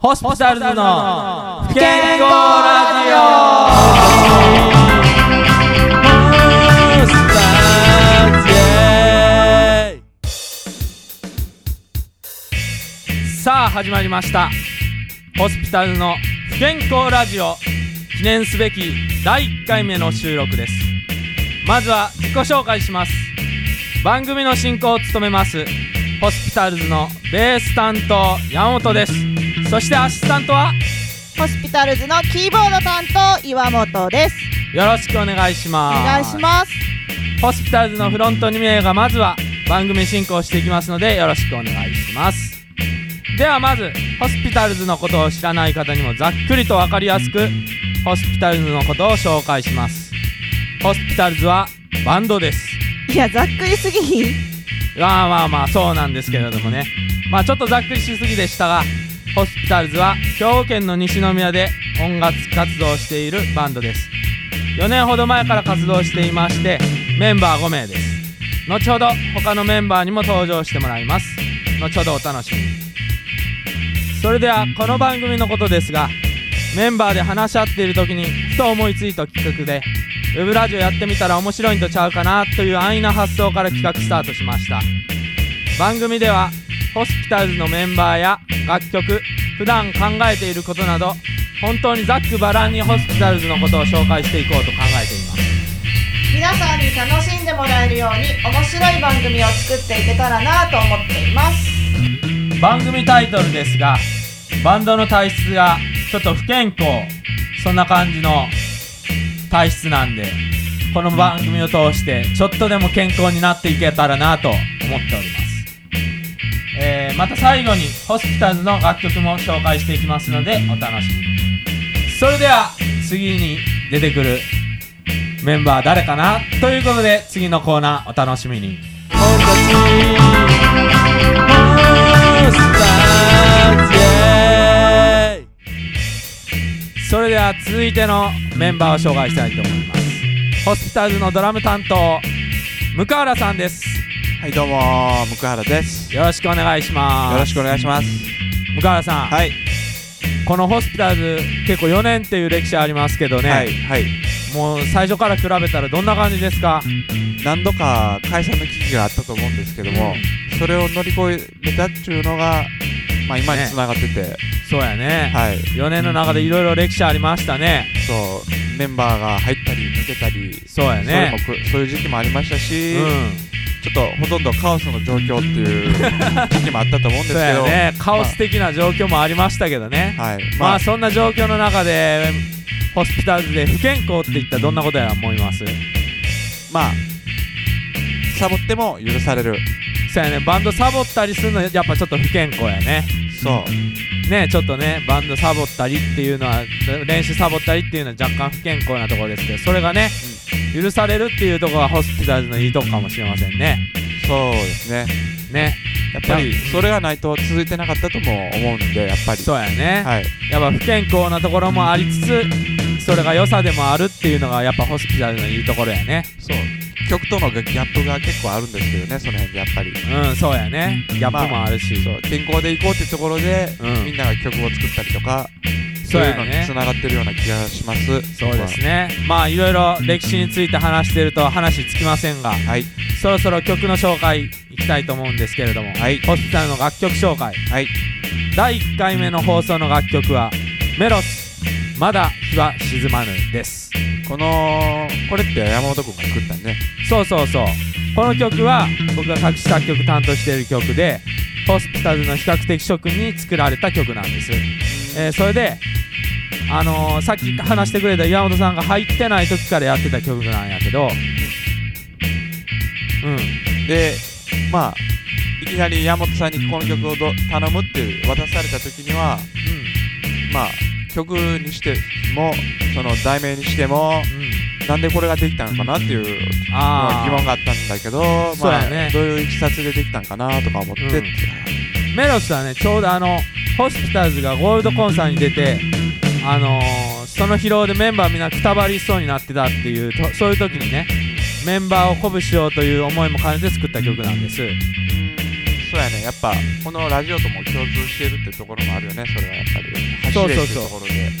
ホスピタルズの不健康ラジオ。さあ始まりました。ホスピタルズの不健康ラジオ。記念すべき第1回目の収録です。まずは自己紹介します。番組の進行を務めます。ホスピタルズのベース担当山本ですそしてアシスタントは？ホスピタルズのキーボード担当岩本です。よろしくお願いしおます願いします。ホスピタルズのフロント2名がまずは番組進行していきますのでよろしくお願いしますではまずホスピタルズのことを知らない方にもざっくりと分かりやすくホスピタルズのことを紹介しますホスピタルズはバンドですいやざっくりすぎひん？まあまあまあそうなんですけれどもねまあちょっとざっくりしすぎでしたがホスピタルズは兵庫県の西宮で音楽活動しているバンドです。4年ほど前から活動していましてメンバー5名です。後ほど他のメンバーにも登場してもらいます。後ほどお楽しみに。それではこの番組のことですがメンバーで話し合っている時にふと思いついた企画でウェブラジオやってみたら面白いんとちゃうかなという安易な発想から企画スタートしました。番組ではホスピタルズのメンバーや楽曲普段考えていることなど本当にざっくばらんにホスピタルズのことを紹介していこうと考えています皆さんに楽しんでもらえるように面白い番組を作っていけたらなと思っています。番組タイトルですがバンドの体質がちょっと不健康そんな感じの体質なんでこの番組を通してちょっとでも健康になっていけたらなと思っております、えーまた最後にホスピタルズの楽曲も紹介していきますのでお楽しみに。それでは次に出てくるメンバー誰かな？ということで次のコーナーお楽しみに。それでは続いてのメンバーを紹介したいと思います。ホスピタルズのドラム担当向原さんです。はい、どうも、向原です。よろしくお願いします。よろしくお願いします。向原さん、はい、このホスピタルズ結構4年っていう歴史ありますけどね、はい、はい。もう最初から比べたらどんな感じですか？何度か解散の危機があったと思うんですけども、それを乗り越えれたっていうのが、まあ今に繋がってて、そうやね、はい、4年の中でいろいろ歴史ありましたね。そう、メンバーが入ったり抜けたり、そうやね。そういう時期もありましたし、うんちょっとほとんどカオスの状況っていう時期もあったと思うんですそうけど、やねカオス的な状況もありましたけどね、はい、まあ、まあ、そんな状況の中でホスピタルズで不健康っていったらどんなことや思います？まあ、サボっても許される。そうやね。バンドサボったりするのやっぱちょっと不健康やね。そう、ねちょっとねバンドサボったりっていうのは練習サボったりっていうのは若干不健康なところですけどそれがね、許されるっていうところがホスピタルズのいいとこかもしれませんね。そうですね。ね。やっぱりそれがないと続いてなかったとも思うんで、やっぱり。そうやね、はい、やっぱ不健康なところもありつつそれが良さでもあるっていうのがやっぱホスピタルズのいいところやね。そう。曲とのギャップが結構あるんですけどねその辺でやっぱり。うんそうやね。ギャップもあるし、そう健康でいこうってところで、うん。みんなが曲を作ったりとかそういうのにね。つながってるような気がしますそうですね。まあいろいろ歴史について話してると話つきませんがはいそろそろ曲の紹介いきたいと思うんですけれども、はいホスピタルの楽曲紹介はい第1回目の放送の楽曲はメロスまだ日は沈まぬですこのこれって山本君が作ったんね。そうそうそうこの曲は僕が作詞作曲担当している曲でホスピタルの比較的諸君に作られた曲なんです、えーそれであのーさっき話してくれた岩本さんが入ってない時からやってた曲なんやけど。うん。でまあいきなり山本さんにこの曲をど頼むって渡された時にはまあ曲にしてもその題名にしてもうん。うんなんでこれができたのかなっていうあ疑問があったんだけど、まあ、ね。どういういきさつでできたんかなとか思って、うん。メロスはねちょうどあのホスピタルズがゴールドコンサートに出てあのーその疲労でメンバーみんなくたばりそうになってたっていうとそういう時にねメンバーを鼓舞しようという思いも兼ねて作った曲なんです。うん。そうやね。やっぱこのラジオとも共通してるってところもあるよね。それはやっぱり。そうそうそう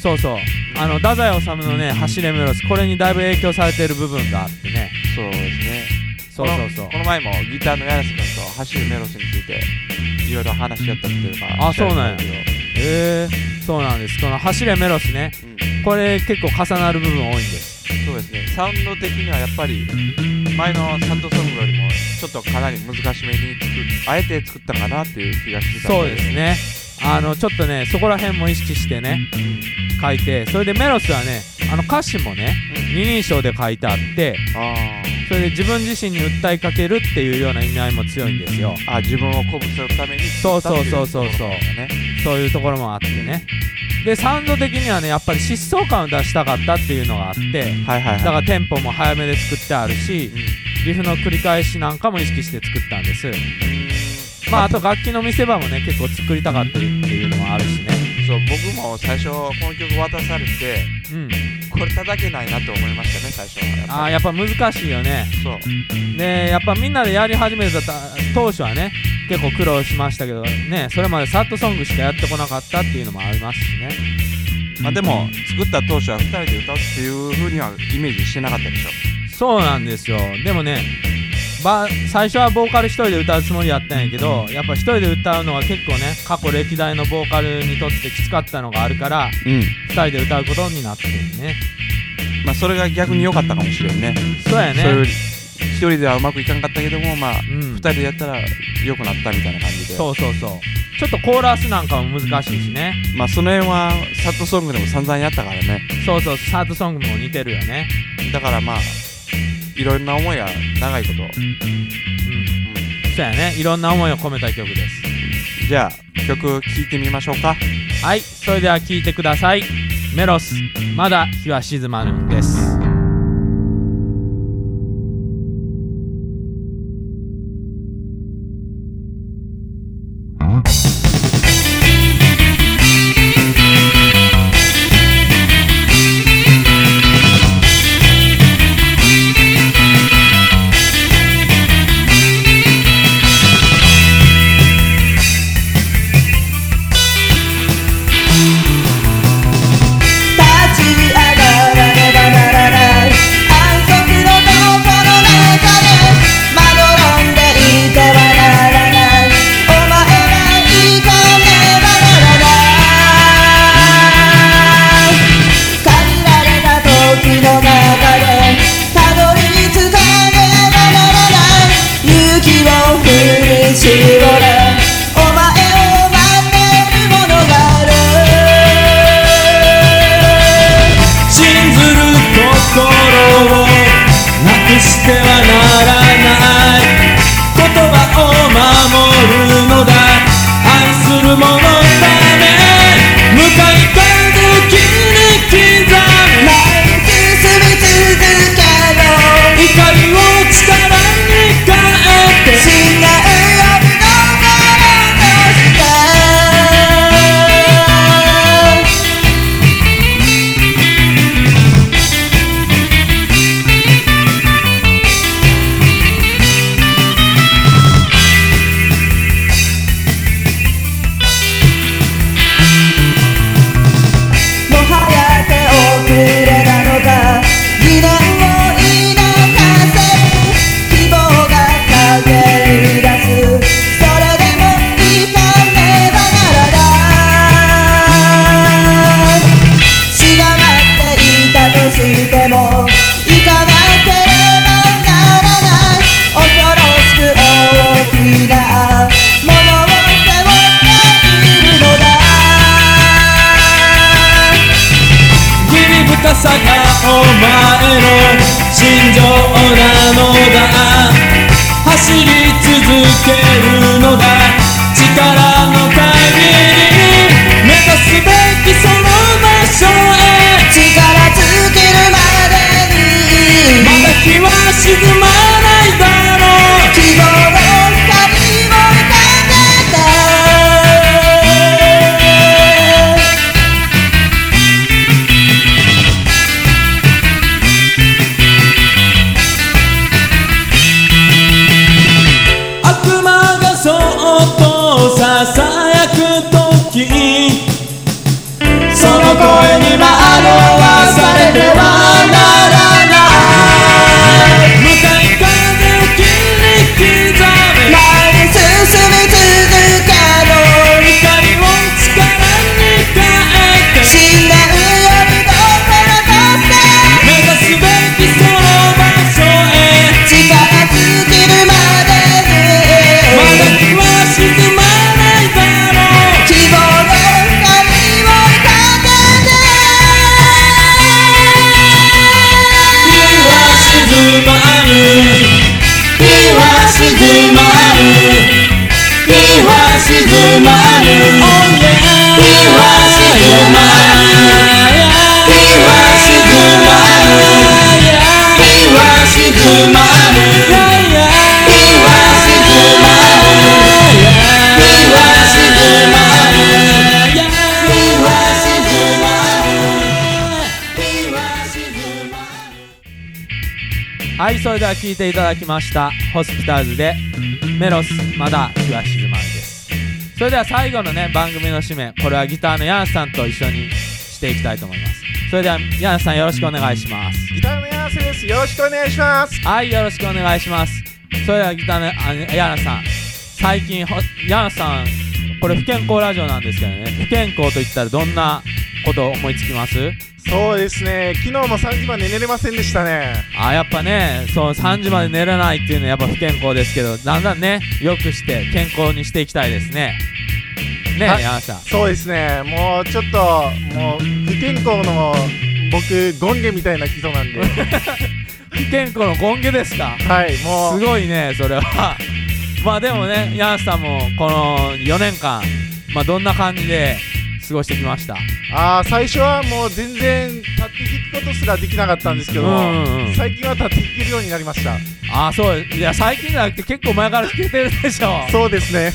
そう。そうあの太宰治のね「走れメロス」これにだいぶ影響されてる部分があってね。そうですね。そうそうそう。このこの前もギターの柳瀬君と走るメロスについていろいろ話し合ったっていうかあそうなんやえそうなんです。この「走れメロスね」これ結構重なる部分多いんです。そうですね。サウンド的にはやっぱり前のサッドソングよりもちょっとかなり難しめにあえて作ったかなっていう気がしてたんそうですね。あのちょっとねそこら辺も意識してね書いてそれでメロスはねあの歌詞もねうん。二人称で書いてあってあそれで自分自身に訴えかけるっていうような意味合いも強いんですよ。ーあ自分を鼓舞するために。そうそうそうそうそう。ねそういうところもあってね。でサウンド的にはねやっぱり疾走感を出したかったっていうのがあってはいはいはい。だからテンポも早めで作ってあるしうん。リフの繰り返しなんかも意識して作ったんです。うーん。まああと楽器の見せ場もね結構作りたかったっていうのもあるしね。そう僕も最初この曲渡されてうんこれ叩けないなと思いましたね最初は。あーやっぱ難しいよね。りそう。でやっぱみんなでやり始めた当初はね結構苦労しましたけどねそれまでサッドソングしかやってこなかったっていうのもありますしね。まあでも作った当初は2人で歌うっていう風にはイメージしてなかったでしょ。そうなんですよ。でもねば最初はボーカル一人で歌うつもりやったんやけどやっぱ一人で歌うのは結構ね過去歴代のボーカルにとってきつかったのがあるからうん。二人で歌うことになってるね。まあそれが逆に良かったかもしれんね。そうやそれよりね一人ではうまくいかんかったけどもまあうん。二人でやったら良くなったみたいな感じで。そうそうそう。ちょっとコーラスなんかも難しいしね。まあその辺はサッドソングでも散々やったからね。そうそうサードソングも似てるよね。だからまあいろんな思いが長いこと、うん。うそうやね。いろんな思いを込めた曲です。ん、じゃあ曲聴いてみましょうか。はい。それでは聴いてください。メロス。まだ日は沈まぬお前の心情なのだ。走り続けるのだ。力の限り。目指すべきその場所へ。力尽きるまでに。まだ日は沈まはいそれでは聴いていただきましたホスピターズでメロスまだ日は静まるです。それでは最後のね番組の締めこれはギターのヤンさんと一緒にしていきたいと思います。それではヤンさんよろしくお願いします。ギターのやせです。よろしくお願いします。はいよろしくお願いします。それではギターのあヤンさん。最近ほヤンさんこれ不健康ラジオなんですけどね。不健康といったらどんなことを思いつきます？そうですね。昨日も3時まで寝れませんでしたね。あやっぱねそう3時まで寝れないっていうのはやっぱ不健康ですけどだんだんねよくして健康にしていきたいですね。ねはい。ヤンさん。そうですね。もうちょっともう不健康の僕ゴンゲみたいな人なんで。不健康のゴンゲですか？はいもう。すごいねそれは。まあでもねヤンさんもこの4年間まあどんな感じで過ごしてきました？あー最初はもう全然立って弾くことすらできなかったんですけど、うんうんうん。最近は立って弾けるようになりました。ああそう。いや最近じゃなくて結構前から弾けてるでしょ。そうですね。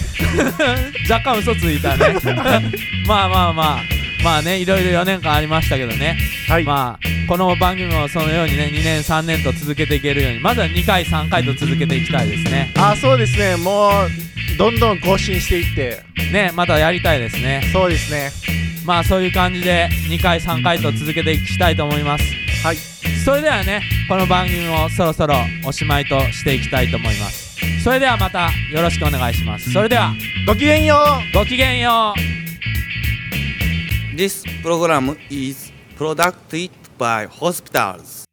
若干嘘ついたね。まあまあまあまあねいろいろ4年間ありましたけどね、はい、まあこの番組もそのようにね2年3年と続けていけるようにまずは2回3回と続けていきたいですね。あーそうですね。もうどんどん更新していって。ねまたやりたいですね。そうですね。まあそういう感じで2回3回と続けていきたいと思います。はい。それではねこの番組もそろそろおしまいとしていきたいと思います。それではまたよろしくお願いします。それでは。ごきげんよう。ごきげんよう program is produced by hospitals.